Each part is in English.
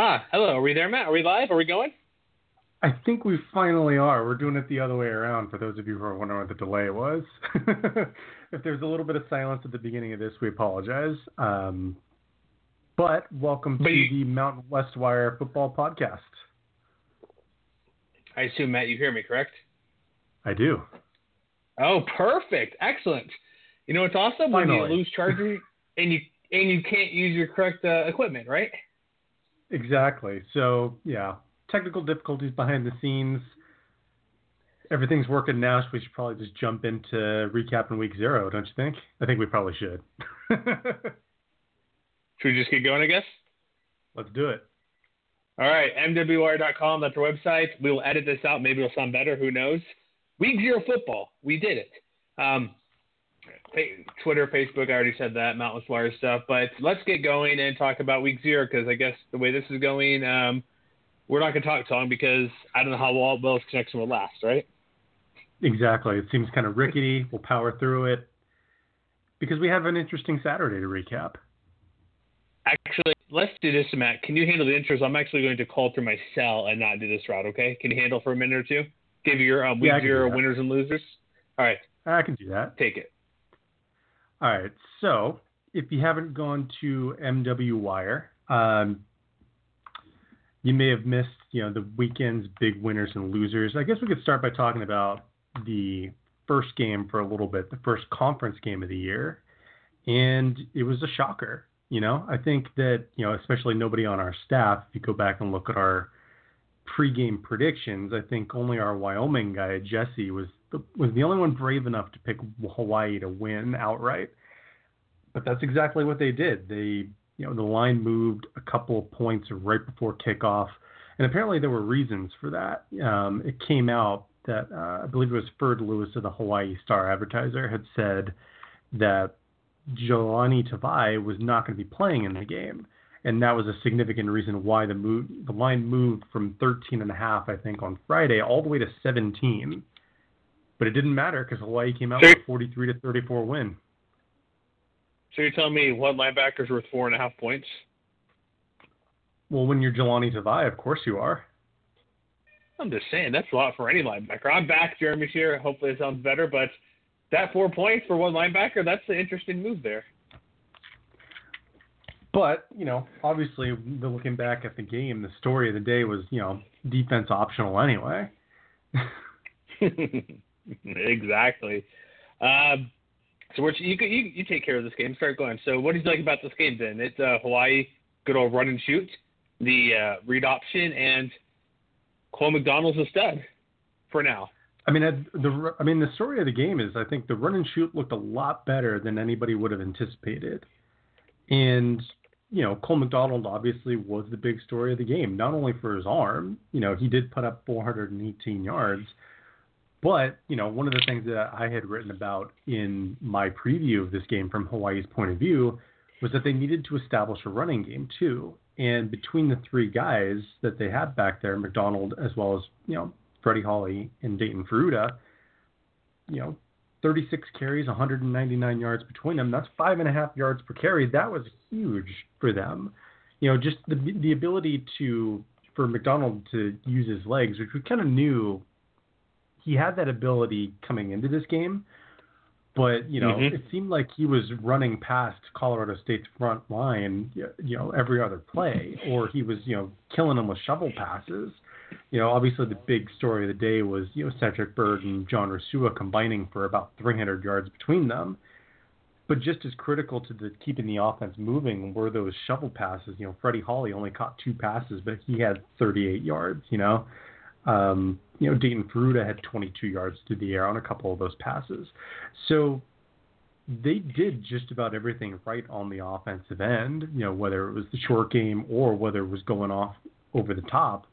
Ah, hello. Are we there, Matt? Are we live? Are we going? I think we finally are. We're doing it the other way around for those of you who are wondering what the delay was. if there's a little bit of silence at the beginning of this, we apologize. Um, but welcome But to you- the Mountain West Wire Football Podcast. I assume, Matt, you hear me, correct? I do. Oh, perfect. Excellent. You know what's awesome? When you lose charger and you and you can't use your correct uh, equipment, right? Exactly. So, yeah, technical difficulties behind the scenes. Everything's working now, so we should probably just jump into recapping week zero, don't you think? I think we probably should. Should we just get going, I guess? Let's do it. All right, MWR.com, that's our website. We'll edit this out. Maybe it'll sound better. Who knows? Week zero football. We did it. Um, Twitter, Facebook, I already said that, Mountain Wire stuff. But let's get going and talk about week zero because I guess the way this is going, um, we're not going to talk too long because I don't know how well, this connection will last, right? Exactly. It seems kind of rickety. We'll power through it because we have an interesting Saturday to recap. Actually, let's do this, Matt. Can you handle the intros? I'm actually going to call through my cell and not do this route, okay? Can you handle for a minute or two? Give your um, week Yeah, I can do zero winners and losers. All right, I can do that. take it. All right. So if you haven't gone to MW Wire, um, you may have missed, you know, the weekend's big winners and losers. I guess we could start by talking about the first game for a little bit, the first conference game of the year, and it was a shocker. You know, I think that you know, especially nobody on our staff. If you go back and look at our pregame predictions, I think only our Wyoming guy Jesse was the, was the only one brave enough to pick Hawaii to win outright. But that's exactly what they did. They, you know, the line moved a couple of points right before kickoff, and apparently there were reasons for that. Um, it came out that uh, I believe it was Ferd Lewis of the Hawaii Star Advertiser had said that Jahlani Tavai was not going to be playing in the game, and that was a significant reason why the move, the line moved from 13 and a half, I think, on Friday all the way to 17. But it didn't matter because Hawaii came out So- with a 43 to 34 win. So you're telling me one linebacker's worth four and a half points? Well, when you're Jahlani Tavai, of course you are. I'm just saying that's a lot for any linebacker. I'm back, Jeremy's here. Hopefully it sounds better, but that four points for one linebacker, that's an interesting move there. But, you know, obviously, looking back at the game, the story of the day was, you know, defense optional anyway. exactly. Um, so what you, you you take care of this game. Start going. So what do you like about this game then? It's uh, Hawaii, good old run and shoot, the uh, read option, and Cole McDonald's a stud for now. I mean, the I mean, the story of the game is I think the run and shoot looked a lot better than anybody would have anticipated, and you know, Cole McDonald obviously was the big story of the game, not only for his arm. You know, he did put up 418 yards, but you know, one of the things that I had written about in my preview of this game from Hawaii's point of view was that they needed to establish a running game too. And between the three guys that they had back there, McDonald as well as you know Freddie Holly and Dayton Furuta, you know, 36 carries, 199 yards between them. That's five and a half yards per carry. That was huge for them. You know, just the the ability to for McDonald to use his legs, which we kind of knew he had that ability coming into this game. But you know, Mhm. it seemed like he was running past Colorado State's front line, you know, every other play, or he was, you know, killing them with shovel passes. You know, obviously the big story of the day was, you know, Cedric Byrd and John Ursua combining for about 300 yards between them. but just as critical to the keeping the offense moving were those shovel passes. You know, Freddie Holly only caught two passes, but he had 38 yards. You know, um, you know Dayton Furuta had 22 yards through the air on a couple of those passes. So they did just about everything right on the offensive end. You know, whether it was the short game or whether it was going off over the top.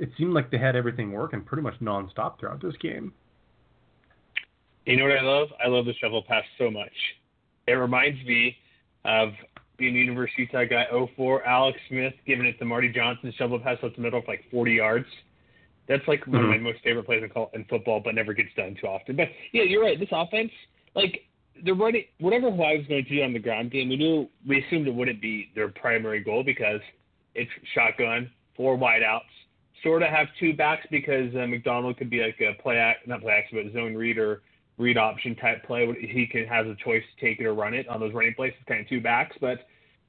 It seemed like they had everything working pretty much nonstop throughout this game. You know what I love? I love the shovel pass so much. It reminds me of being a University guy 04, Alex Smith giving it to Marty Johnson, shovel pass up the middle for like 40 yards. That's like one mm-hmm. of my most favorite plays in, in football, but never gets done too often. But yeah, you're right. This offense, like they're running whatever Hawaii was going to do on the ground game. We knew we assumed it wouldn't be their primary goal because it's shotgun, four wideouts, sort of have two backs because uh, McDonald could be like a play act, not play action, but zone reader read option type play. He can has a choice to take it or run it on those running plays. It's kind of two backs, but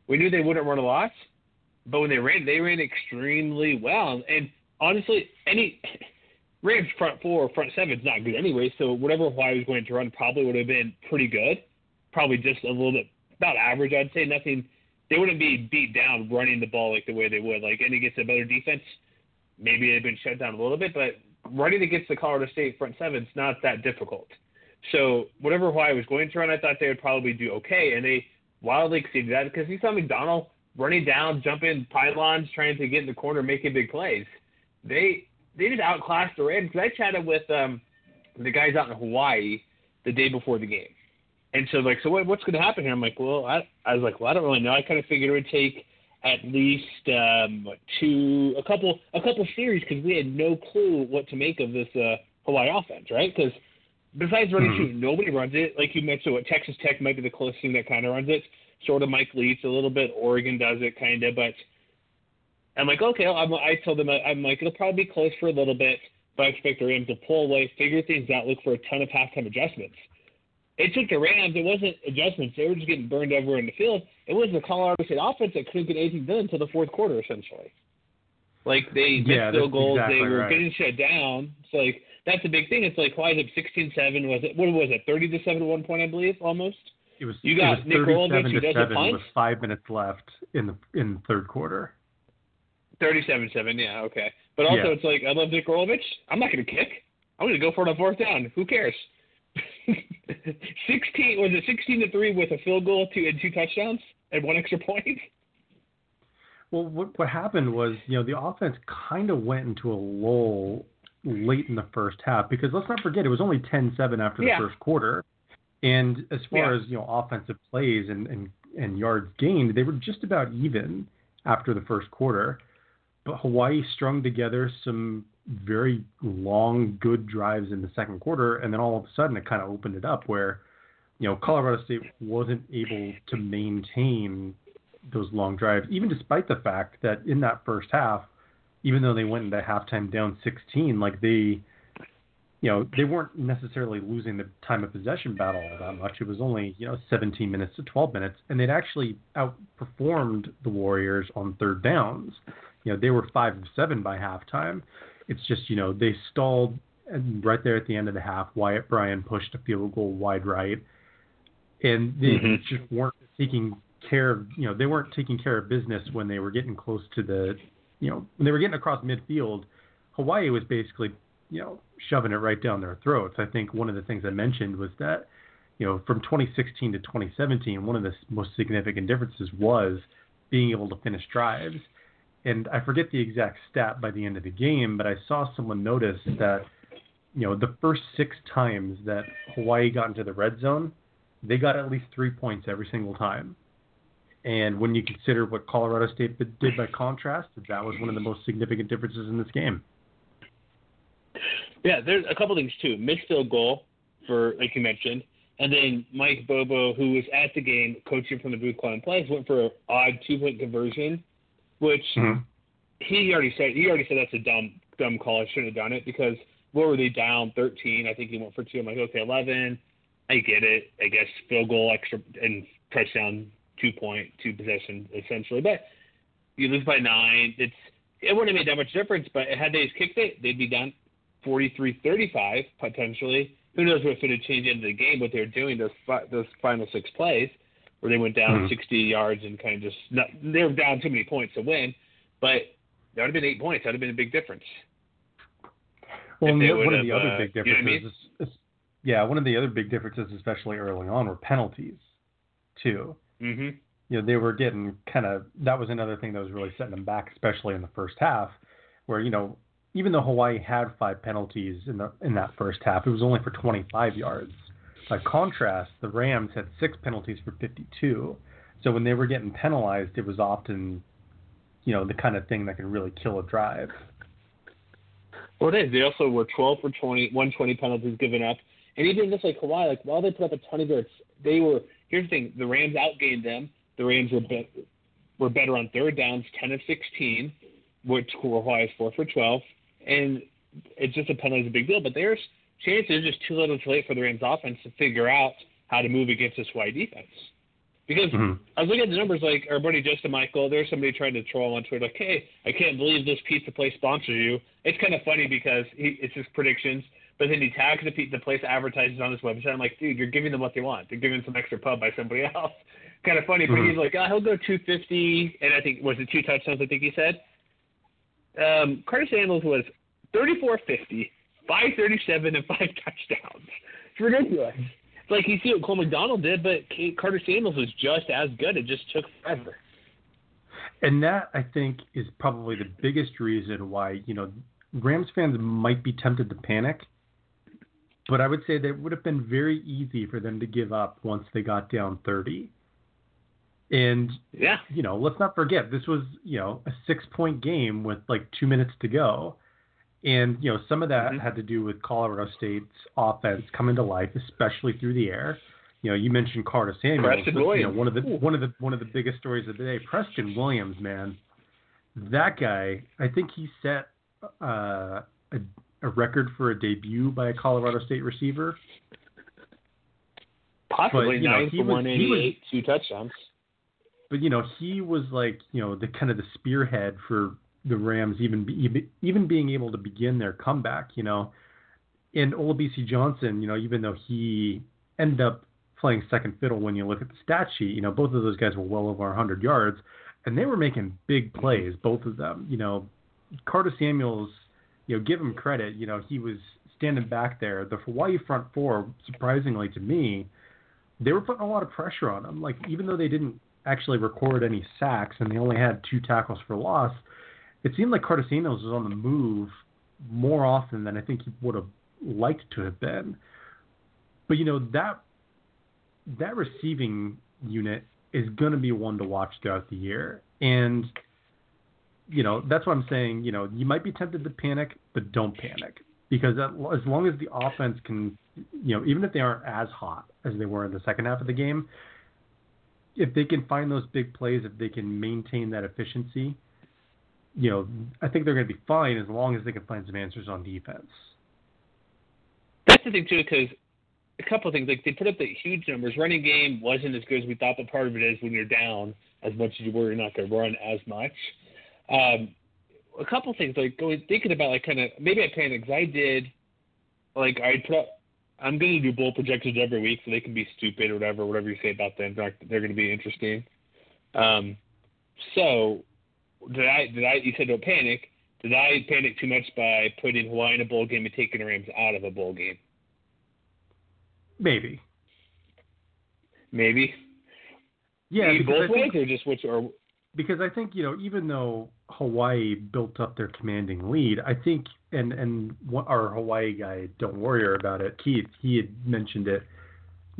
we knew they wouldn't run a lot. But when they ran, they ran extremely well. And honestly, any Rams front four or front seven is not good anyway. So whatever Hawaii was going to run probably would have been pretty good. Probably just a little bit about average, I'd say. Nothing. They wouldn't be beat down running the ball like the way they would. Like and against a better defense, maybe they've been shut down a little bit, but running against the Colorado State front seven is not that difficult. So whatever Hawaii was going to run, I thought they would probably do okay, and they wildly exceeded that because you saw McDonald running down, jumping pylons, trying to get in the corner, making big plays. They they just outclassed the Rams. Because I chatted with um, the guys out in Hawaii the day before the game, and so like, so what, what's going to happen here? I'm like, well, I, I was like, well, I don't really know. I kind of figured it would take at least um, two, a couple, a couple series because we had no clue what to make of this uh, Hawaii offense, right? Because besides running mm-hmm. shoot, nobody runs it. Like you mentioned, what Texas Tech might be the closest thing that kind of runs it. Sort of Mike Leach a little bit. Oregon does it kind of, but I'm like, okay. I'm, I told them I'm like it'll probably be close for a little bit, but I expect the Rams to pull away, figure things out, look for a ton of halftime adjustments. It took the Rams. It wasn't adjustments. They were just getting burned everywhere in the field. It was the Colorado State offense that couldn't get anything done until the fourth quarter, essentially. Like they yeah, missed field goals, exactly they were right. getting shut down. It's like that's a big thing. It's like why is it 16-7? Was it what was it 30 to seven at one point? I believe almost. It was. You got it was Nick Rolovich who does a punt. with five minutes left in the in the third quarter. 37-7, yeah, okay. But also, Yeah. it's like I love Nick Rolovich. I'm not going to kick. I'm going to go for it on fourth down. Who cares? 16 was it 16 to three with a field goal, two and two touchdowns and one extra point. Well, what what happened was, you know, the offense kind of went into a lull late in the first half because let's not forget it was only 10-7 after the Yeah. first quarter, and as far Yeah. as you know, offensive plays and, and and yards gained, they were just about even after the first quarter. But Hawaii strung together some very long, good drives in the second quarter, and then all of a sudden it kind of opened it up where, you know, Colorado State wasn't able to maintain those long drives, even despite the fact that in that first half, even though they went into halftime down 16, like they, you know, they weren't necessarily losing the time of possession battle that much. It was only, you know, 17 minutes to 12 minutes, and they'd actually outperformed the Warriors on third downs. You know, they were five of seven by halftime. It's just, you know, they stalled and right there at the end of the half. Wyatt Bryan pushed a field goal wide right, and they Mhm. just weren't taking care of, you know, they weren't taking care of business when they were getting close to the, you know, when they were getting across midfield. Hawaii was basically, you know, shoving it right down their throats. I think one of the things I mentioned was that, you know, from 2016 to 2017, one of the most significant differences was being able to finish drives. And I forget the exact stat by the end of the game, but I saw someone notice that, you know, the first six times that Hawaii got into the red zone, they got at least three points every single time. And when you consider what Colorado State did by contrast, that was one of the most significant differences in this game. Yeah, there's a couple things too. Missed field goal for like you mentioned, and then Mike Bobo, who was at the game coaching from the booth calling plays, went for an odd two point conversion, which mm-hmm. he already said he already said that's a dumb dumb call. I shouldn't have done it because what were they down 13? I think he went for two. I'm like, okay, 11. I get it. I guess field goal, extra and touchdown, two point, two possession essentially. But you lose by nine. It's it wouldn't have made that much difference. But had they just kicked it, they'd be down 43-35 potentially, who knows what would have changed into the game? What they were doing those fi- those final six plays, where they went down Mhm. 60 yards and kind of just not, they were down too many points to win, but that would have been eight points. That would have been a big difference. Well, if and they the- one of the other uh, big you know I differences is, is, yeah, one of the other big differences, especially early on, were penalties, too. hmm You know, they were getting kind of that was another thing that was really setting them back, especially in the first half, where you know even though Hawaii had five penalties in the in that first half, it was only for 25 yards. By contrast, the Rams had six penalties for 52. So when they were getting penalized, it was often, you know, the kind of thing that can really kill a drive. Well, it is. They also were 12 for 20, 120 penalties given up. And even just like Hawaii, like while they put up a ton of yards, they were. Here's the thing: the Rams outgained them. The Rams were be, were better on third downs, 10 of 16, which Hawaii's four for 12. And it's just a penalty is a big deal. But there's chances just too little, too late for the Rams offense to figure out how to move against this Hawaii defense. Because Mhm. I was looking at the numbers, like our buddy Justin Michael. There's somebody trying to troll on Twitter, like, "Hey, I can't believe this pizza place sponsors you." It's kind of funny because he, it's his predictions, but then he tags the, the place advertises on his website. I'm like, dude, you're giving them what they want. They're giving some extra pub by somebody else. kind of funny, but Mhm. he's like, oh, he'll go 250, and I think was it two touchdowns? I think he said. Um, Carta-Samuels was 34-50, 537, and five touchdowns. It's ridiculous. It's like you see what Cole McDonald did, but Carta-Samuels was just as good. It just took forever. And that I think is probably the biggest reason why, you know, Rams fans might be tempted to panic. But I would say that it would have been very easy for them to give up once they got down 30. And, Yeah. you know, let's not forget, this was, you know, a six point game with like two minutes to go. And, you know, some of that Mhm. had to do with Colorado State's offense coming to life, especially through the air. You know, you mentioned Carta-Samuels. Preston but, you know, one of the Ooh. one of the one of the biggest stories of the day. Preston Williams, man, that guy. I think he set uh, a, a record for a debut by a Colorado State receiver. Possibly But, you know, nine for 188, two touchdowns. But you know, he was like you know the kind of the spearhead for the Rams even be, even being able to begin their comeback. You know, and Olabisi Johnson, you know, even though he ended up playing second fiddle when you look at the stat sheet, you know, both of those guys were well over 100 yards, and they were making big plays, both of them. You know, Carta-Samuels, you know, give him credit. You know, he was standing back there. The Hawaii front four, surprisingly to me, they were putting a lot of pressure on him. Like even though they didn't actually record any sacks and they only had two tackles for loss, it seemed like Samuels was on the move more often than I think he would have liked to have been. But you know that that receiving unit is going to be one to watch throughout the year, and you know that's what I'm saying. You know you might be tempted to panic, but don't panic because that, as long as the offense can, you know, even if they aren't as hot as they were in the second half of the game, if they can find those big plays, if they can maintain that efficiency, you know, I think they're going to be fine as long as they can find some answers on defense. That's the thing too, because a couple of things like they put up the huge numbers. Running game wasn't as good as we thought, but part of it is when you're down as much as you were, you're not going to run as much. Um, a couple things like going thinking about like kind of maybe I panicked 'cause I did like I put up. I'm going to do bowl projections every week so they can be stupid or whatever, whatever you say about them. They're, they're going to be interesting. Um, so did I? Did I? You said don't panic. Did I panic too much by putting Hawaii in a bowl game and taking the Rams out of a bowl game? Maybe. Maybe. Yeah, Maybe because both I think, ways or just which or because I think you know even though Hawaii built up their commanding lead, I think and and what our Hawaii guy, don't worry about it, Keith, he had mentioned it,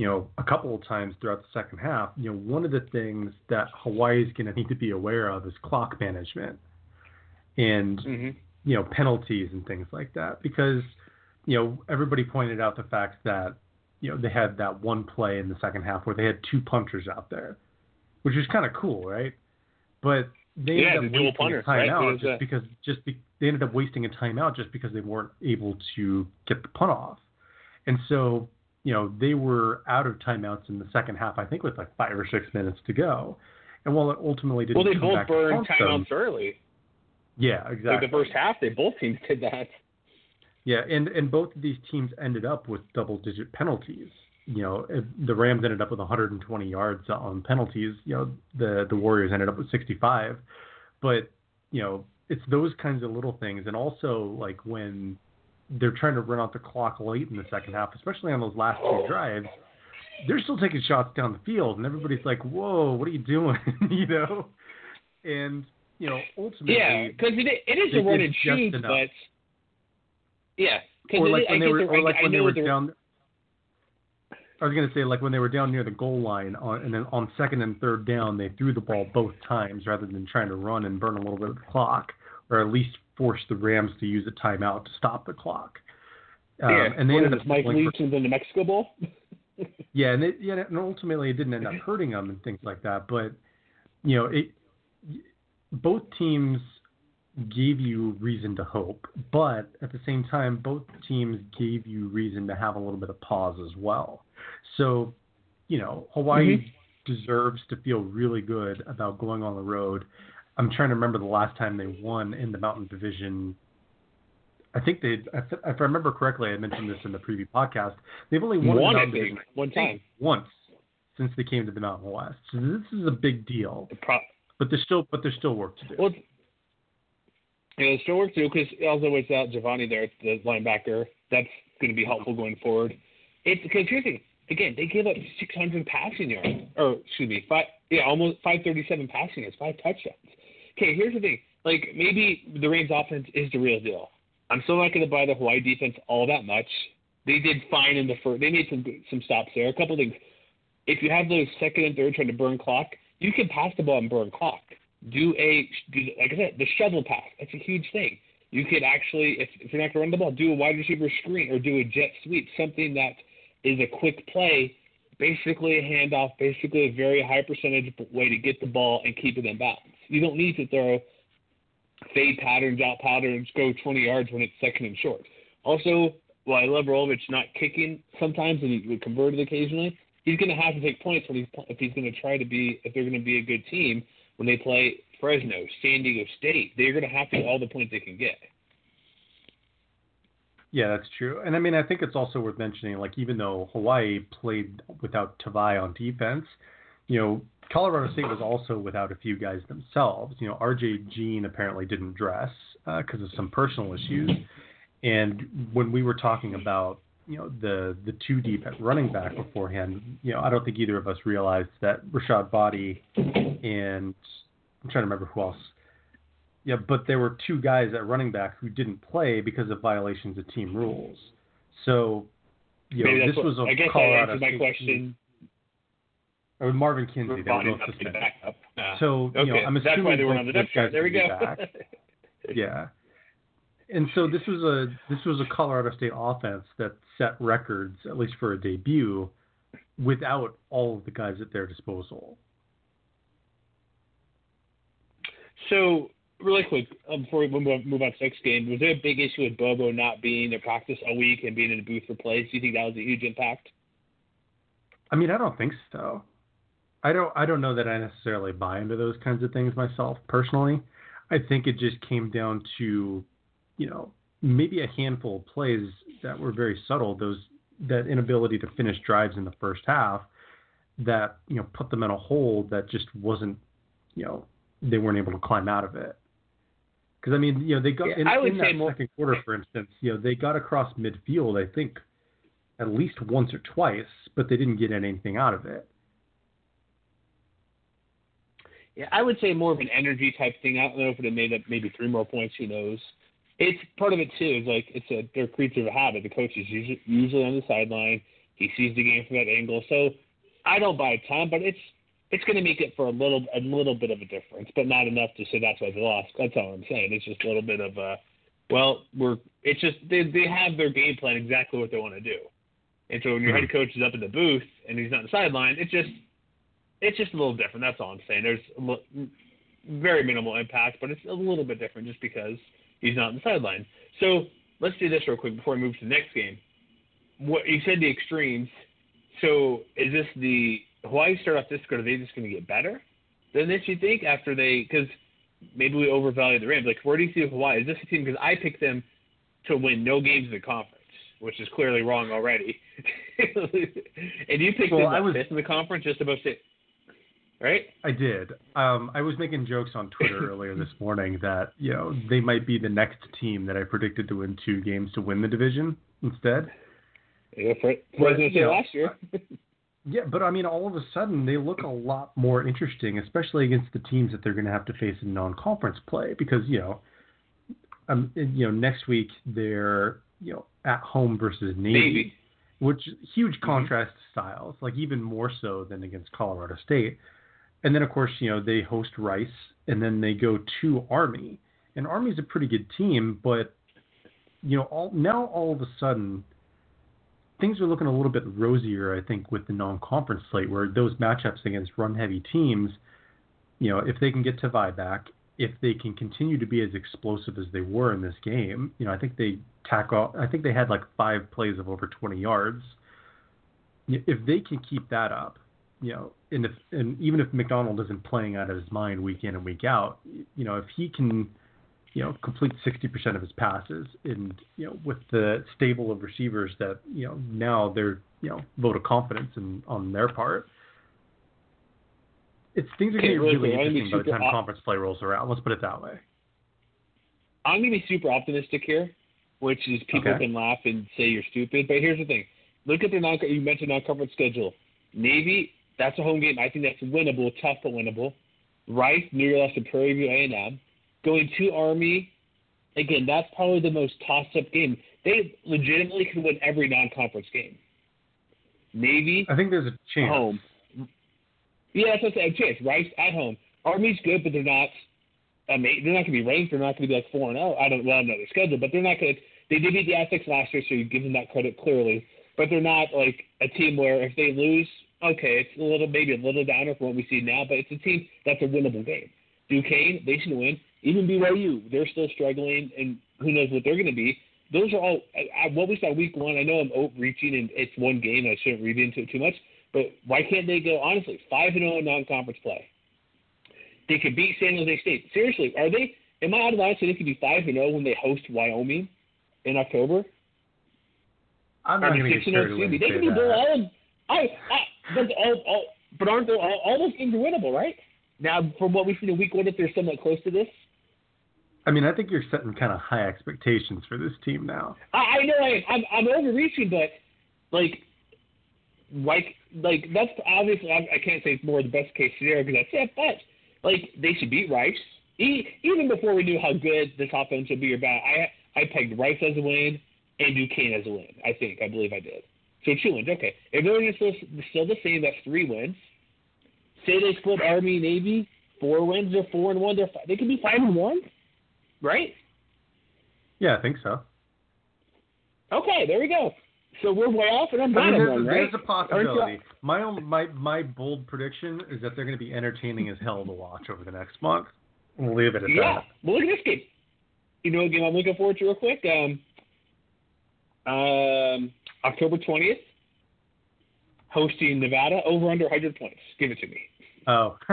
you know, a couple of times throughout the second half. You know, one of the things that Hawaii is going to need to be aware of is clock management, and Mhm. you know penalties and things like that because you know everybody pointed out the fact that you know they had that one play in the second half where they had two punters out there, which is kind of cool, right? But they Yeah, ended the up dual wasting punter, a timeout is just that? because just be, they ended up wasting a timeout just because they weren't able to get the punt off, and so you know they were out of timeouts in the second half. I think with like five or six minutes to go, and while it ultimately didn't well, they both burned haunt them- timeouts early. yeah, exactly. Like the first half, they both teams did that. Yeah, and and both of these teams ended up with double-digit penalties. You know, the Rams ended up with 120 yards on penalties. You know, the the Warriors ended up with 65. But you know, it's those kinds of little things, and also like when they're trying to run out the clock late in the second half, especially on those last two drives. They're still taking shots down the field, and everybody's like, "Whoa, what are you doing?" you know, and you know, ultimately, yeah, because it, it is a run and shoot, but yeah, or like it, when they were, or like I, when they were down. I was gonna say like when they were down near the goal line, on, and then on second and third down, they threw the ball both times rather than trying to run and burn a little bit of the clock, or at least force the Rams to use a timeout to stop the clock. Um, yeah, and they ended up Mike Leach for, in the New Mexico Bowl. yeah, and it, yeah, and ultimately it didn't end up hurting them and things like that. But you know, it both teams gave you reason to hope, but at the same time, both teams gave you reason to have a little bit of pause as well. So, you know, Hawaii mm-hmm. deserves to feel really good about going on the road. I'm trying to remember the last time they won in the Mountain Division. I think they, if I remember correctly, I mentioned this in the previous podcast. They've only won one, Mountain Division one time, once since they came to the Mountain West. So this is a big deal. Pro- but there's still, but there's still work to do. Well, you know, there's still work to do because also without Giovanni there, the linebacker, that's going to be helpful going forward. It's because here's the thing. Again, they gave up 600 passing yards, or excuse me, five, yeah, almost 537 passing yards, five touchdowns. Okay, here's the thing. Like maybe the Rams offense is the real deal. I'm still not going to buy the Hawaii defense all that much. They did fine in the first. They made some some stops there. A couple things. If you have those second and third trying to burn clock, you can pass the ball and burn clock. Do a do, like I said, the shovel pass. That's a huge thing. You could actually, if, if you're not going to run the ball, do a wide receiver screen or do a jet sweep, something that is a quick play, basically a handoff, basically a very high percentage way to get the ball and keep it in bounds. You don't need to throw fade patterns, out patterns, go 20 yards when it's second and short. Also, while I love Rolovich not kicking sometimes and he would convert it occasionally, he's going to have to take points when he's if he's going to try to be if they're going to be a good team when they play Fresno, San Diego State. They're going to have to get all the points they can get. Yeah, that's true. And I mean, I think it's also worth mentioning, like, even though Hawaii played without Tavai on defense, you know, Colorado State was also without a few guys themselves. You know, RJ Jean apparently didn't dress because uh, of some personal issues. And when we were talking about you know the the two deep at running back beforehand. You know, I don't think either of us realized that Rashad Body and I'm trying to remember who else. Yeah, but there were two guys at running back who didn't play because of violations of team rules. So, you know, this what, was a I guess Colorado. I my question. Or Marvin Kinsey, they were both suspended. So, okay. you know, I'm assuming That's why they were on the depth chart. There we go. yeah and so this was a this was a Colorado State offense that set records at least for a debut without all of the guys at their disposal. So really quick um, before we move on, move on to next game, was there a big issue with Bobo not being in practice a week and being in the booth for plays? Do you think that was a huge impact? I mean, I don't think so. I don't I don't know that I necessarily buy into those kinds of things myself personally. I think it just came down to you know, maybe a handful of plays that were very subtle, those that inability to finish drives in the first half that, you know, put them in a hole that just wasn't, you know, they weren't able to climb out of it. Because I mean, you know, they got yeah, in, I would in say that more, second quarter, for instance, you know, they got across midfield, I think, at least once or twice, but they didn't get anything out of it. Yeah, I would say more of an energy type thing. I don't know if it made up maybe three more points. Who knows? it's part of it too. Is like it's a they're a creature of habit. The coach is usually, usually on the sideline. He sees the game from that angle. So I don't buy a ton, but it's it's going to make it for a little a little bit of a difference, but not enough to say that's why they lost. That's all I'm saying. It's just a little bit of a well, we're it's just they they have their game plan exactly what they want to do. And so when your mm-hmm. head coach is up in the booth and he's not on the sideline, it's just it's just a little different. That's all I'm saying. There's a, very minimal impact, but it's a little bit different just because He's not on the sideline. So let's do this real quick before we move to the next game. What you said the extremes. So is this the Hawaii start off this good? Are they just going to get better than this? You think after they because maybe we overvalue the Rams. Like where do you see Hawaii? Is this a team? Because I picked them to win no games in the conference, which is clearly wrong already. and you picked Well, them I was- fifth in the conference, just above six, right? I did. Um, I was making jokes on Twitter earlier this morning that you know they might be the next team that I predicted to win two games to win the division instead. Yeah, for, Well, President you know, last year. Yeah, but I mean, all of a sudden they look a lot more interesting, especially against the teams that they're going to have to face in non-conference play, because you know, um, you know, next week they're you know at home versus Navy, Maybe. which huge contrast styles, like even more so than against Colorado State. And then of course, you know, they host Rice, and then they go to Army, and Army's a pretty good team, but you know, all now all of a sudden things are looking a little bit rosier, I think, with the non-conference slate, where those matchups against run-heavy teams, you know, if they can get to back, if they can continue to be as explosive as they were in this game, you know, I think they tack off. I think they had like five plays of over 20 yards. If they can keep that up, you know, and if and even if McDonald isn't playing out of his mind week in and week out, you know, if he can you know, complete 60% of his passes and, you know, with the stable of receivers that, you know, now they're, you know, vote of confidence in, on their part. It's things are going to be really really quick, I'm gonna be interesting by the time op- conference play rolls around. Let's put it that way. I'm going to be super optimistic here, which is people Okay. can laugh and say you're stupid. But here's the thing: look at their non. You mentioned non-conference schedule. Navy, that's a home game. I think that's winnable, tough but winnable. Rice, New Year's and Prairie View A&M. Going to Army, again, that's probably the most tossed-up game. They legitimately could win every non-conference game. Navy, I think there's a chance. home. Yeah, that's what I'm saying. Chance. Rice at home. Army's good, but they're not. Ama- they're not going to be ranked. They're not going to be like four and zero. I don't. Well, I know their schedule, but they're not going to. They did beat the Aztecs last year, so you give them that credit clearly. But they're not like a team where if they lose, okay, it's a little maybe a little downer from what we see now, but it's a team that's a winnable game. Duquesne, they should win. Even BYU, they're still struggling, and who knows what they're going to be. Those are all I, I, what we saw week one. I know I'm overreaching, and it's one game. I shouldn't read into it too much. But why can't they go honestly five and zero in non-conference play? They could beat San Jose State. Seriously, are they? Am I out of line? So they could be five and zero when they host Wyoming in October. I'm not going oh, to six get and carried zero. away Excuse me. and They could be Allen. I, I, but all, all, but aren't they, all, all those games are winnable, right? Now, from what we've seen in week one, if they're somewhat close to this, I mean, I think you're setting kind of high expectations for this team now. I, I know I, I'm, I'm overreaching, but like, like, like that's obviously I, I can't say it's more the best case scenario because that's it, but like they should beat Rice. E, even before we knew how good this offense would be or bad, I I pegged Rice as a win and Duquesne as a win. I think I believe I did. So two wins, okay. If everything's still, still the same, that's three wins. Say they split Army Navy, four wins. They're four and one. They're fi- they could be five and one, right? Yeah, I think so. Okay, there we go. So we're way off, and I'm I mean, there's, one, a, right? there's a possibility. My own, my my bold prediction is that they're going to be entertaining as hell to watch over the next month. We'll leave it at Yeah. that. Well, look at this game. You know what game I'm looking forward to real quick? Um, um, October 20th, hosting Nevada over under 100 points. Give it to me. Oh,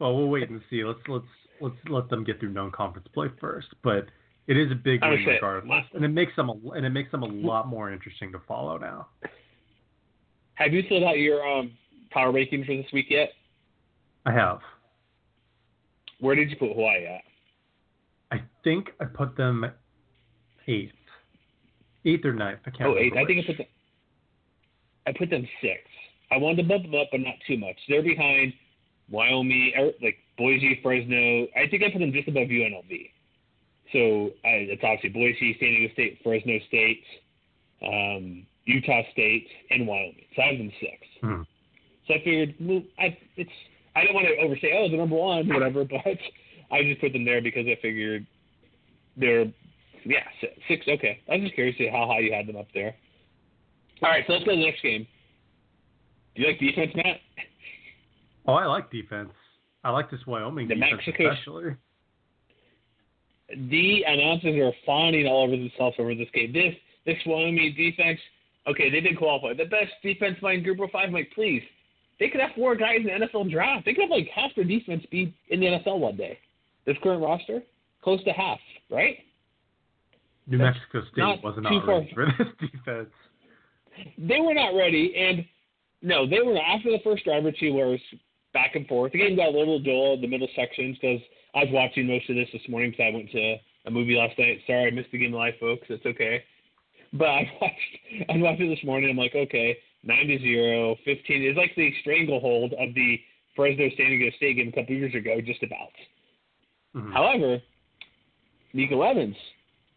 well, we'll wait and see. Let's let's let's let them get through non-conference play first. But it is a big win say- regardless, and it makes them a, and it makes them a lot more interesting to follow now. Have you filled out your um, power rankings for this week yet? I have. Where did you put Hawaii at? I think I put them eighth, eighth or ninth. I can't. Oh, eight. remember I think I put them. I put them six. I wanted to bump them up, but not too much. They're behind Wyoming, er, like Boise, Fresno. I think I put them just above UNLV. So I, it's obviously Boise, San Diego State, Fresno State, um, Utah State, and Wyoming. So I have them six. Hmm. So I figured, well, I it's I don't want to oversay, oh, the number one, whatever, but I just put them there because I figured they're yeah six. Okay, I'm just curious to how high you had them up there. All right, so let's go to the next game. Do you like defense, Matt? Oh, I like defense. I like this Wyoming The defense Mexico- especially. The announcers are fawning all over themselves over this game. This this Wyoming defense, okay, they did qualify. The best defense mind group of five. I'm like, please, they could have four guys in the NFL draft. They could have like half their defense be in the NFL one day. This current roster, close to half, right? New Mexico State not was too not far. ready for this defense. they were not ready, and no, they were after the first drive or two where it was back and forth. The game got a little dull in the middle sections because I was watching most of this this morning because I went to a movie last night. Sorry, I missed the game live, folks. It's okay. But I watched I watched it this morning. I'm like, okay, nine to zero, 15. It's like the stranglehold of the Fresno State and State game a couple years ago, just about. Mhm. However, Nico Evans,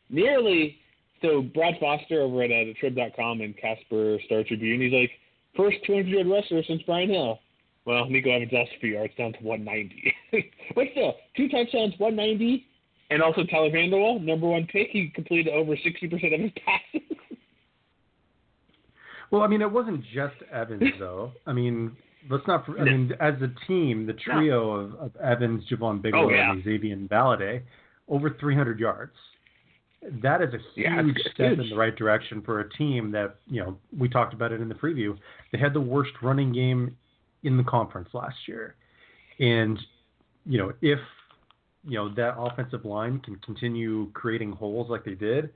nearly. So Brad Foster over at uh, thetrib.com and Casper Star Tribune, he's like first 200 yard rusher since Brian Hill. Well, Nico Evans lost a few yards down to 190. but still, two touchdowns, 190, and also Tyler Vander Waal, number one pick. He completed over 60% of his passes. Well, I mean, it wasn't just Evans though. I mean, let's not. I mean, as a team, the trio of, of Evans, Javon Bigelow, Oh, yeah. and Xazavian Valladay, over 300 yards. That is a Yeah, huge it's step huge. in the right direction for a team that you know we talked about it in the preview. They had the worst running game in the conference last year, and you know if you know that offensive line can continue creating holes like they did,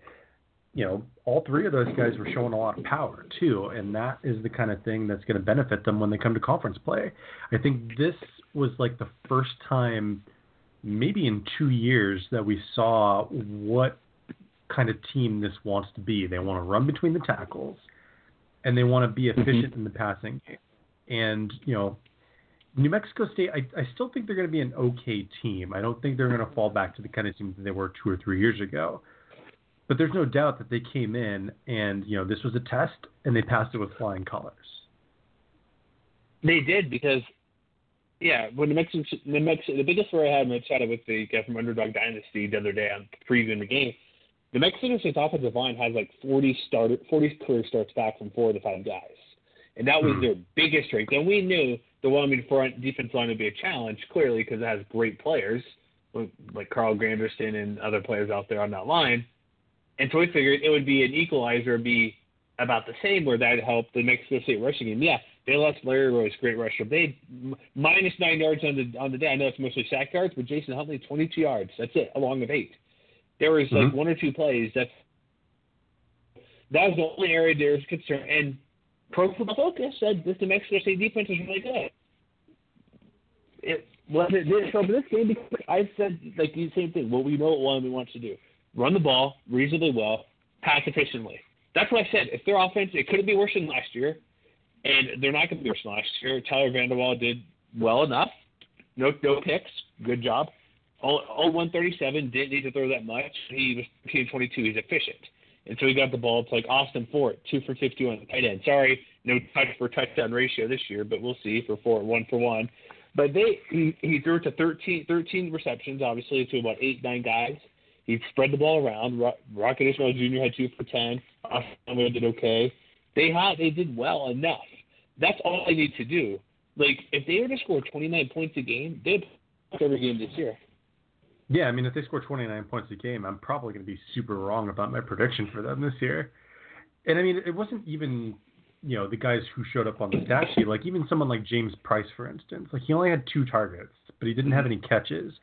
you know, all three of those guys were showing a lot of power too, and that is the kind of thing that's going to benefit them when they come to conference play. I think this was like the first time, maybe in two years, that we saw what kind of team this wants to be. They want to run between the tackles, and they want to be mm-hmm. efficient in the passing game. And you know, New Mexico State, I, I still think they're going to be an okay team. I don't think they're going to fall back to the kind of team that they were two or three years ago. But there's no doubt that they came in and, you know, this was a test and they passed it with flying colors. They did because, yeah, when the Mexican, the Mexican, the biggest story I had when I chatted with the guy from Underdog Dynasty the other day on previewing the game, the Mexican State's offensive line has like 40 starter, 40 career starts back from four the five guys, and that was Hmm. their biggest strength. And we knew the Wyoming front defense line would be a challenge, clearly because it has great players like Carl Granderson and other players out there on that line. And so we figured it would be an equalizer, be about the same, where that helped the Mexico State rushing game. Yeah, they lost Larry Rose, great rusher. They minus nine yards on the on the day. I know it's mostly sack yards, but Jason Huntley, 22 yards. That's it, along with eight. There was like Mhm. one or two plays. That's that was the only area there was concern. And Pro Football Focus said this New Mexico State defense is really good. It well, it didn't show up in this game because I said like the same thing. Well, we know what we want to do: run the ball reasonably well, pass efficiently. That's what I said. If their offense, it couldn't be worse than last year, and they're not going to be worse than last year. Tyler Vander Waal did well enough. No, no picks. Good job. All 137 didn't need to throw that much. He was 15 22. He's efficient. And so he got the ball to like Austin Fort, two for 50 on the tight end. Sorry, no touch for touchdown ratio this year, but we'll see for four, one for one. But they he, he threw it to 13, 13 receptions, obviously, to about eight, nine guys. He spread the ball around. Ro- Rocket Ismail Jr. had two for 10. Austin did okay. They had they did well enough. That's all they need to do. Like if they were to score 29 points a game, they'd every game this year. Yeah, I mean, if they score 29 points a game, I'm probably going to be super wrong about my prediction for them this year. And I mean, it wasn't even, you know, the guys who showed up on the stat sheet. Like even someone like James Price, for instance, like he only had two targets, but he didn't have any catches.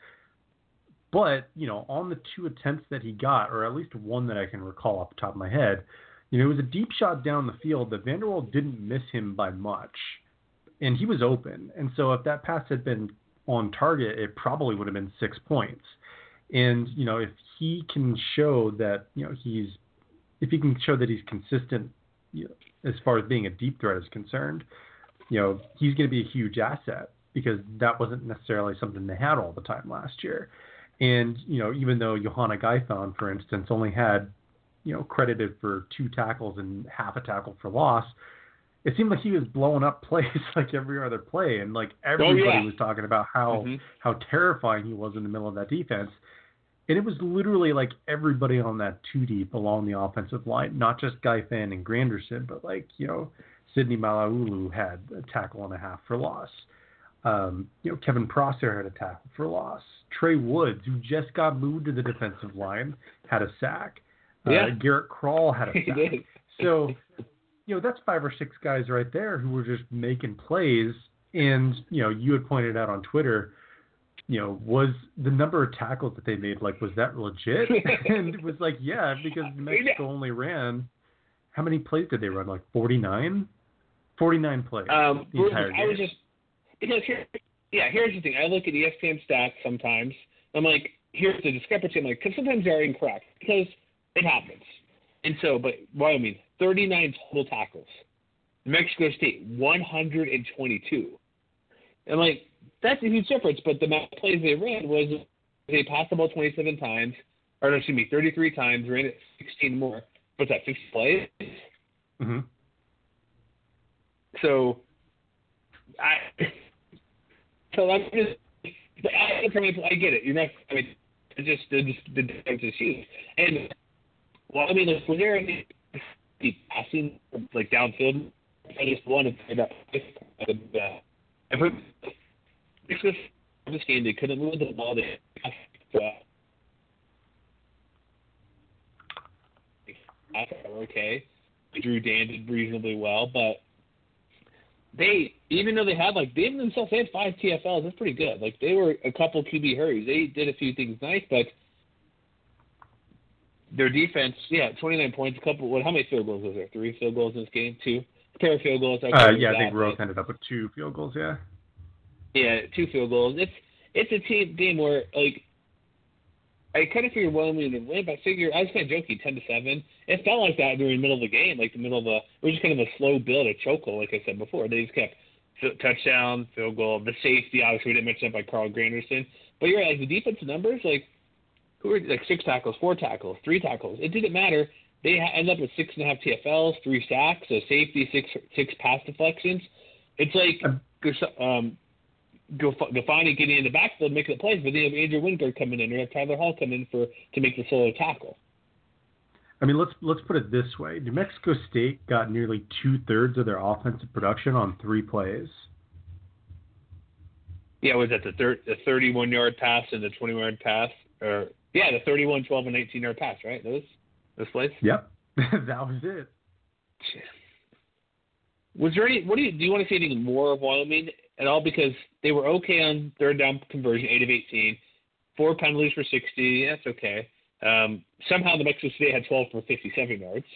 But you know, on the two attempts that he got, or at least one that I can recall off the top of my head, you know, it was a deep shot down the field that Vander Waal didn't miss him by much, and he was open. And so if that pass had been on target, it probably would have been six points. And you know, if he can show that you know he's, if he can show that he's consistent, you know, as far as being a deep threat is concerned, you know, he's going to be a huge asset because that wasn't necessarily something they had all the time last year. And you know, even though Youhanna Ghaifan, for instance, only had you know credited for two tackles and half a tackle for loss, it seemed like he was blowing up plays like every other play, and like everybody yeah. was talking about how Mhm. how terrifying he was in the middle of that defense. And it was literally like everybody on that two deep along the offensive line, not just Ghaifan and Granderson, but like, you know, Sidney Malauulu had a tackle and a half for loss. Um, you know, Kevin Prosser had a tackle for loss. Trey Woods, who just got moved to the defensive line, had a sack. Yeah. Uh, Garrett Crall had a sack. So, you know, that's five or six guys right there who were just making plays. And, you know, you had pointed out on Twitter, you know, was the number of tackles that they made like was that legit? and it was like, yeah, because Mexico only ran how many plays did they run? Like 49? 49 plays Um, the entire I was game. just because here, yeah. Here's the thing. I look at ESPN stats sometimes. I'm like, here's the discrepancy. I'm like, because sometimes they're incorrect because it happens. And so, but Wyoming, 39 total tackles. Mexico State, 122. And like, that's a huge difference. But the amount of plays they ran was they passed the ball 27 times, or no, excuse me, 33 times, ran it 16 more. What's that? 50 plays. hmm So, I so I'm just I, I get it. You're not. I mean, it's just the the difference is huge. And well, I mean, like, there any the passing like downfield? I just out. And, uh, every this game they couldn't move the ball. They uh, okay. Drew Dan did reasonably well, but they even though they had like they themselves they had five TFLs, that's pretty good. Like they were a couple QB hurries. They did a few things nice, but their defense, yeah, twenty nine points, a couple what how many field goals was there? Three field goals in this game? Two? A pair of field goals. I Uh, yeah, I think Rothe ended up with two field goals. Yeah. yeah, two field goals. It's it's a team game where like I kind of figured Wyoming would win, but I figured I was kind of joking, ten to seven. It felt like that during the middle of the game, like the middle of the. It was just kind of a slow build, a chokehold, like I said before. They just kept f- touchdown, field goal, the safety. Obviously, we didn't mention that by Carl Granderson, but you're right, like the defensive numbers, like who are like six tackles, four tackles, three tackles. It didn't matter. They end up with six and a half TFLs, three sacks, a safety, six six pass deflections. It's like um, Gaf- Gafani getting in the backfield making the plays, but then you have Andrew Wingard coming in or you have Tyler Hall come in for to make the solo tackle. I mean, let's let's put it this way: New Mexico State got nearly two thirds of their offensive production on three plays. Yeah, was that the thir- the 31 yard pass and the 20 yard pass, or yeah, the 31, 12, and 18 yard pass, right? Those those plays. Yep, that was it. Was there any? What do you do? You want to see anything more of Wyoming at all? Because they were okay on third down conversion, eight of 18, four penalties for 60. That's okay. Um, somehow the Mexico State had 12 for 57 yards.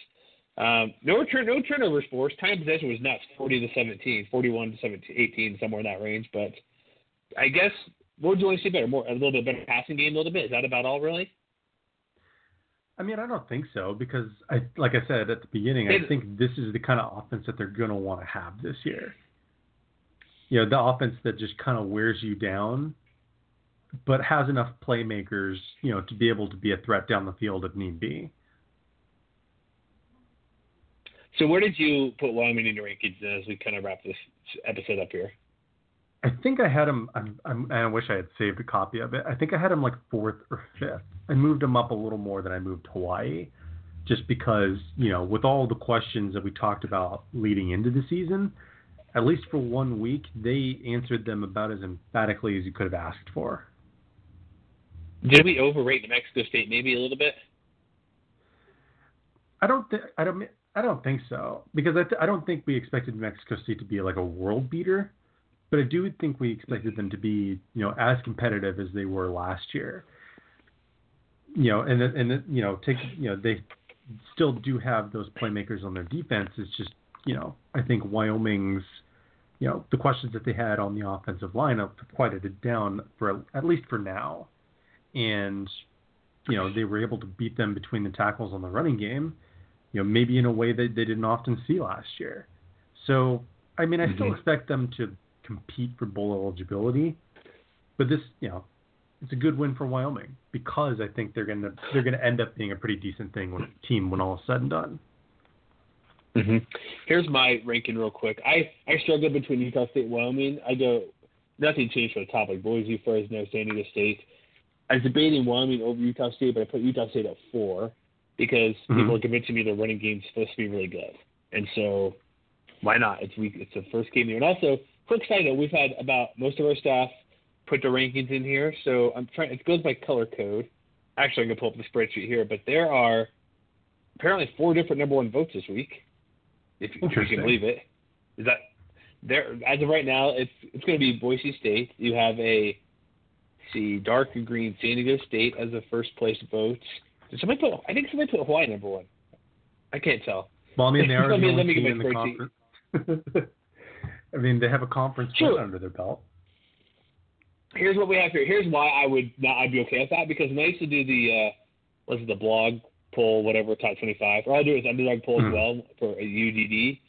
Um, no return, no turnovers forced. Time possession was nuts, 40 to 17, 41 to 17, 18, somewhere in that range. But I guess what would you want to see better? More a little bit better passing game, a little bit. Is that about all, really? I mean, I don't think so because I, like I said at the beginning, I think this is the kind of offense that they're going to want to have this year. You know, the offense that just kind of wears you down, but has enough playmakers, you know, to be able to be a threat down the field if need be. So where did you put Wyoming in your rankings as we kind of wrap this episode up here? I think I had him. I'm, I'm, I wish I had saved a copy of it. I think I had him like fourth or fifth. I moved him up a little more than I moved Hawaii, just because you know, with all the questions that we talked about leading into the season, at least for one week, they answered them about as emphatically as you could have asked for. Did we overrate New Mexico State maybe a little bit? I don't think I don't I don't think so because I, th- I don't think we expected Mexico State to be like a world beater, but I do think we expected them to be you know as competitive as they were last year. You know, and and you know take you know they still do have those playmakers on their defense. It's just you know I think Wyoming's you know the questions that they had on the offensive lineup quieted it down for at least for now, and you know they were able to beat them between the tackles on the running game you know, maybe in a way that they didn't often see last year. So, I mean, I still Mhm. expect them to compete for bowl eligibility, but this, you know, it's a good win for Wyoming because I think they're gonna they're gonna end up being a pretty decent thing when team when all is said and done. Mm-hmm. Here's my ranking real quick. I, I struggle between Utah State and Wyoming. I go, nothing changed for the top, like Boise, Fresno, San Diego State. I was debating Wyoming over Utah State, but I put Utah State at four because Mhm. people are convincing me their running game's supposed to be really good. And so why not? It's week. It's the first game here. And also, quick side note, we've had about most of our staff put their rankings in here. So I'm trying. It goes by color code. Actually, I'm gonna pull up the spreadsheet here, but there are apparently four different number one votes this week. If, if you can believe it, is that there? As of right now, it's it's going to be Boise State. You have a see, dark and green, San Diego State as the first place votes. Did somebody put? I think somebody put Hawaii number one. I can't tell. Well, I mean, they are Let the me- let me get in my the spreadsheet. I mean, they have a conference Sure. under their belt. Here's what we have here. Here's why I would not. I'd be okay with that because when I used to do the uh, what's it, the blog poll, whatever, top 25, or I'll do it as underdog poll Hmm. as well for a UDD.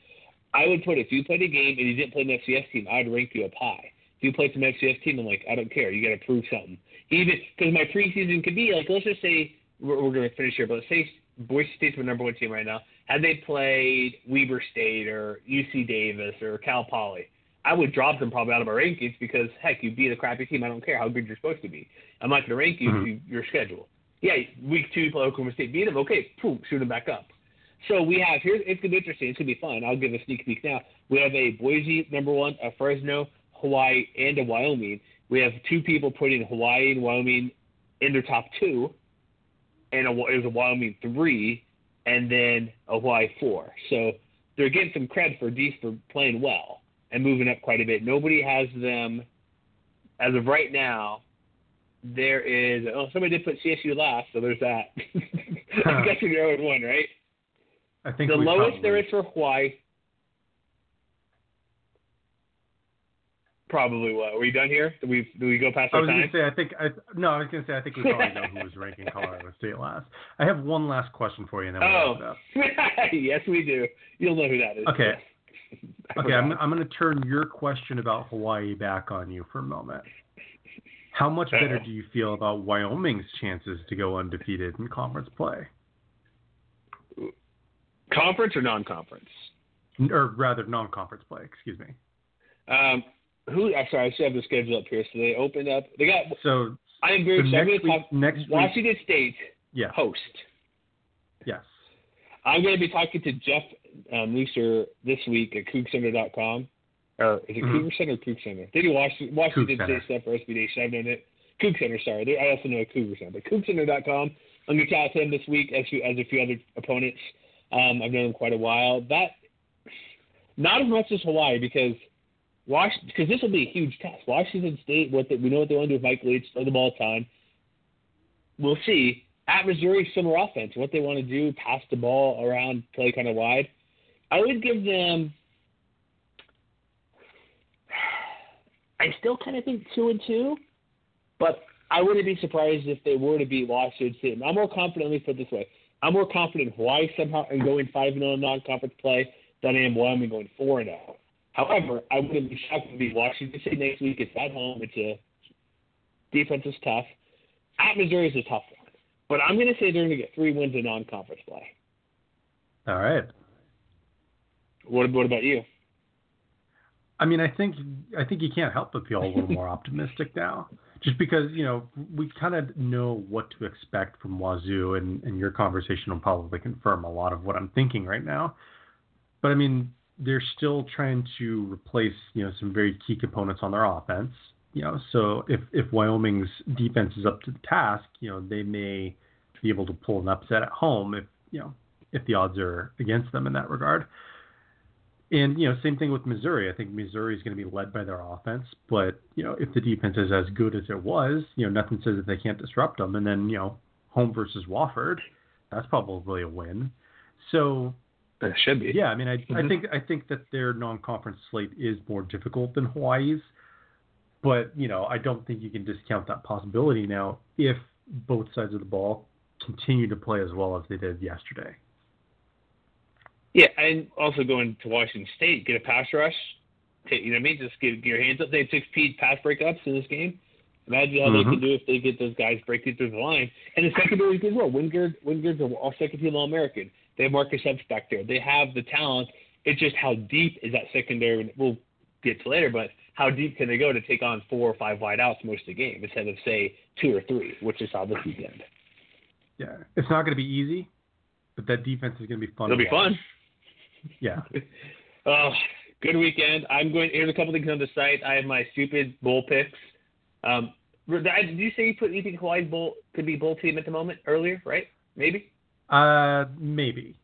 I would put if you played a game and you didn't play an FCS team, I'd rank you up high. If you played some FCS team, I'm like, I don't care. You got to prove something. Even because my preseason could be like, let's just say we're, we're going to finish here, but let's say Boise State's my number one team right now. Had they played Weber State or UC Davis or Cal Poly, I would drop them probably out of my rankings because heck, you beat a crappy team. I don't care how good you're supposed to be. I'm not going to rank you Mhm. to your schedule. Yeah, week two, you play Oklahoma State, beat them. Okay, boom, shoot them back up. So we have here. it's gonna be interesting. It's gonna be fun. I'll give a sneak peek now. We have a Boise number one, a Fresno, Hawaii, and a Wyoming. We have two people putting Hawaii and Wyoming in their top two, and a, it was a Wyoming three, and then a Y4. So they're getting some credit for these for playing well and moving up quite a bit. Nobody has them as of right now. There is oh somebody did put CSU last, so there's that. I'm guessing they're 0 one, right? I think the lowest probably- there is for Hawaii. Probably what? Are we done here? Do we do we go past I our was time? gonna say I think I no I was gonna say I think we probably know who was ranking Colorado State last. I have one last question for you and then we'll Oh, yes, we do. You'll know who that is. Okay. Okay, I'm. I'm gonna turn your question about Hawaii back on you for a moment. How much better do you feel about Wyoming's chances to go undefeated in conference play, conference or non-conference? Or rather non-conference play? Excuse me. Um, who? I'm sorry, I should have the schedule up here. So they opened up. They got. So, I am very excited. next to week, talk. next week, Washington State yeah, host. yes, I'm going to be talking to Jeff um, Nusser this week at CougCenter.com. Or is it Mhm. Cougar Center or Coug Center? They do Washington, Washington State stuff for SB Nation. I've known it. Coug Center, sorry. They- I also know a Cougar Center. But CougCenter.com. I'm going to chat with him this week as, as a few other opponents. Um, I've known him quite a while. That Not as much as Hawaii because Wash because this will be a huge test. Washington State, what they, we know what they want to do with Mike Leach, throw the ball ton. We'll see. At Missouri, similar offense. What they want to do, pass the ball around, play kind of wide. I would give them. I still kind of think two and two, but I wouldn't be surprised if they were to beat Washington State. I'm more confident. Let me put it this way: I'm more confident Hawaii somehow and going five and zero in non-conference play than I am Wyoming going four and zero. However, I wouldn't be shocked to beat Washington State next week. It's at home. It's a defense is tough. At Missouri is a tough one, but I'm going to say they're going to get three wins in non-conference play. all right. What, what about you? I mean, I think I think you can't help but feel a little more optimistic now, just because you know we kind of know what to expect from Wazoo, and, and your conversation will probably confirm a lot of what I'm thinking right now. But I mean, they're still trying to replace you know some very key components on their offense. You know, so if if Wyoming's defense is up to the task, you know they may be able to pull an upset at home if you know if the odds are against them in that regard. And you know, same thing with Missouri. I think Missouri is going to be led by their offense, but you know, if the defense is as good as it was, you know, nothing says that they can't disrupt them. And then you know, home versus Wofford, that's probably a win. So It should be. yeah, I mean, I, I Mhm. think I think that their non-conference slate is more difficult than Hawaii's, but you know, I don't think you can discount that possibility now if both sides of the ball continue to play as well as they did yesterday. Yeah, and also going to Washington State, get a pass rush. Take, you know what I mean? Just get, get your hands up. They had six speed pass breakups in this game. Imagine how they Mhm. could do if they get those guys breaking through the line. And the secondary good as well. Wingard, Wingard's a all second team All American. They have Marcus Epps back there. They have the talent. It's just how deep is that secondary? We'll get to later, but how deep can they go to take on four or five wideouts most of the game instead of say two or three, which is how this weekend. Yeah, it's not going to be easy, but that defense is going to be fun. It'll be watch. fun. Yeah. Oh, good weekend. I'm going. Here's a couple things on the site. I have my stupid bowl picks. Um, did did you say you put you think Hawaii's bowl could be bowl team at the moment earlier? Right? Maybe. Uh, maybe.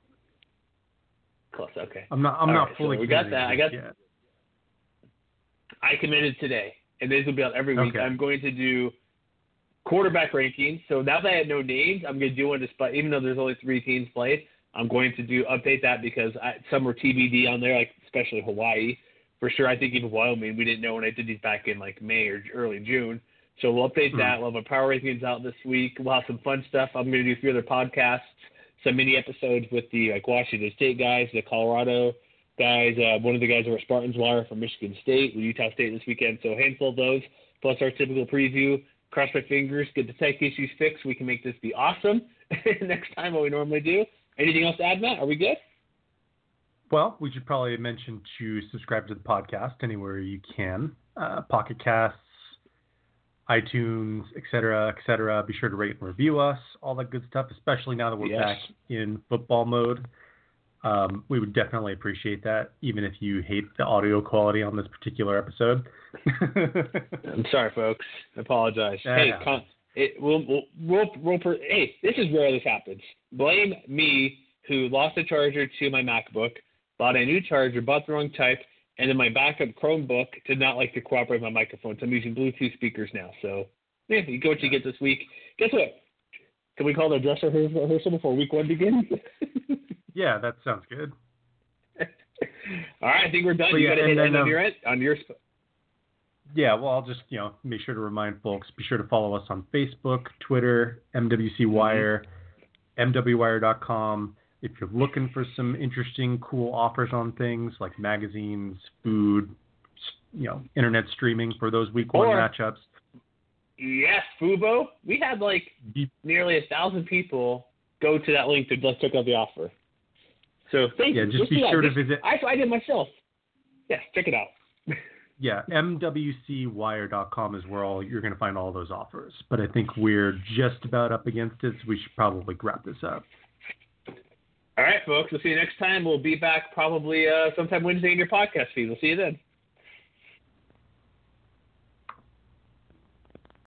Close. Okay. I'm not. I'm All not right, so fully. we got committed that. I got- yet. I committed today, and this will be out every week. Okay. I'm going to do quarterback rankings. So now that I have no names, I'm going to do one despite even though there's only three teams played. I'm going to do update that because I, some were TBD on there, like especially Hawaii. For sure, I think even Wyoming, we didn't know when I did these back in like May or early June. So we'll update that. We'll have our power rankings out this week. We'll have some fun stuff. I'm going to do a few other podcasts, some mini episodes with the like Washington State guys, the Colorado guys. Uh, one of the guys over at Spartans Wire from Michigan State, with Utah State this weekend. So a handful of those, plus our typical preview. Cross my fingers, get the tech issues fixed. We can make this be awesome next time what we normally do. Anything else to add, Matt? Are we good? Well, we should probably mention to subscribe to the podcast anywhere you can. Uh, Pocket Casts, iTunes, et cetera, et cetera. Be sure to rate and review us, all that good stuff. Especially now that we're Yes. back in football mode, um, we would definitely appreciate that. Even if you hate the audio quality on this particular episode. I'm sorry, folks. I apologize. Yeah. Hey, con- it, we'll, we'll, we'll, we'll per- hey, this is where this happens. Blame me who lost a charger to my MacBook, bought a new charger, bought the wrong type, and then my backup Chromebook did not like to cooperate with my microphone. So I'm using Bluetooth speakers now. So, yeah, you get what you get this week. Guess what? Can we call the dress rehearsal before week one begins? yeah, that sounds good. All right, I think we're done. But you yeah, got to hit and end on um, your end, on your. Sp- Yeah, well, I'll just you know make sure to remind folks. Be sure to follow us on Facebook, Twitter, MWC Wire, MWWire.com. If you're looking for some interesting, cool offers on things like magazines, food, you know, internet streaming for those week one Or- matchups, yes, Fubo. We had like nearly a thousand people go to that link to let's check out the offer. So thank Yeah, you. just be do that. sure to visit- I, I did myself. Yes, check it out. yeah, MWCWire.com is where all you're going to find all those offers. But I think we're just about up against it, so we should probably wrap this up. All right, folks. We'll see you next time. We'll be back probably uh, sometime Wednesday in your podcast feed. We'll see you then.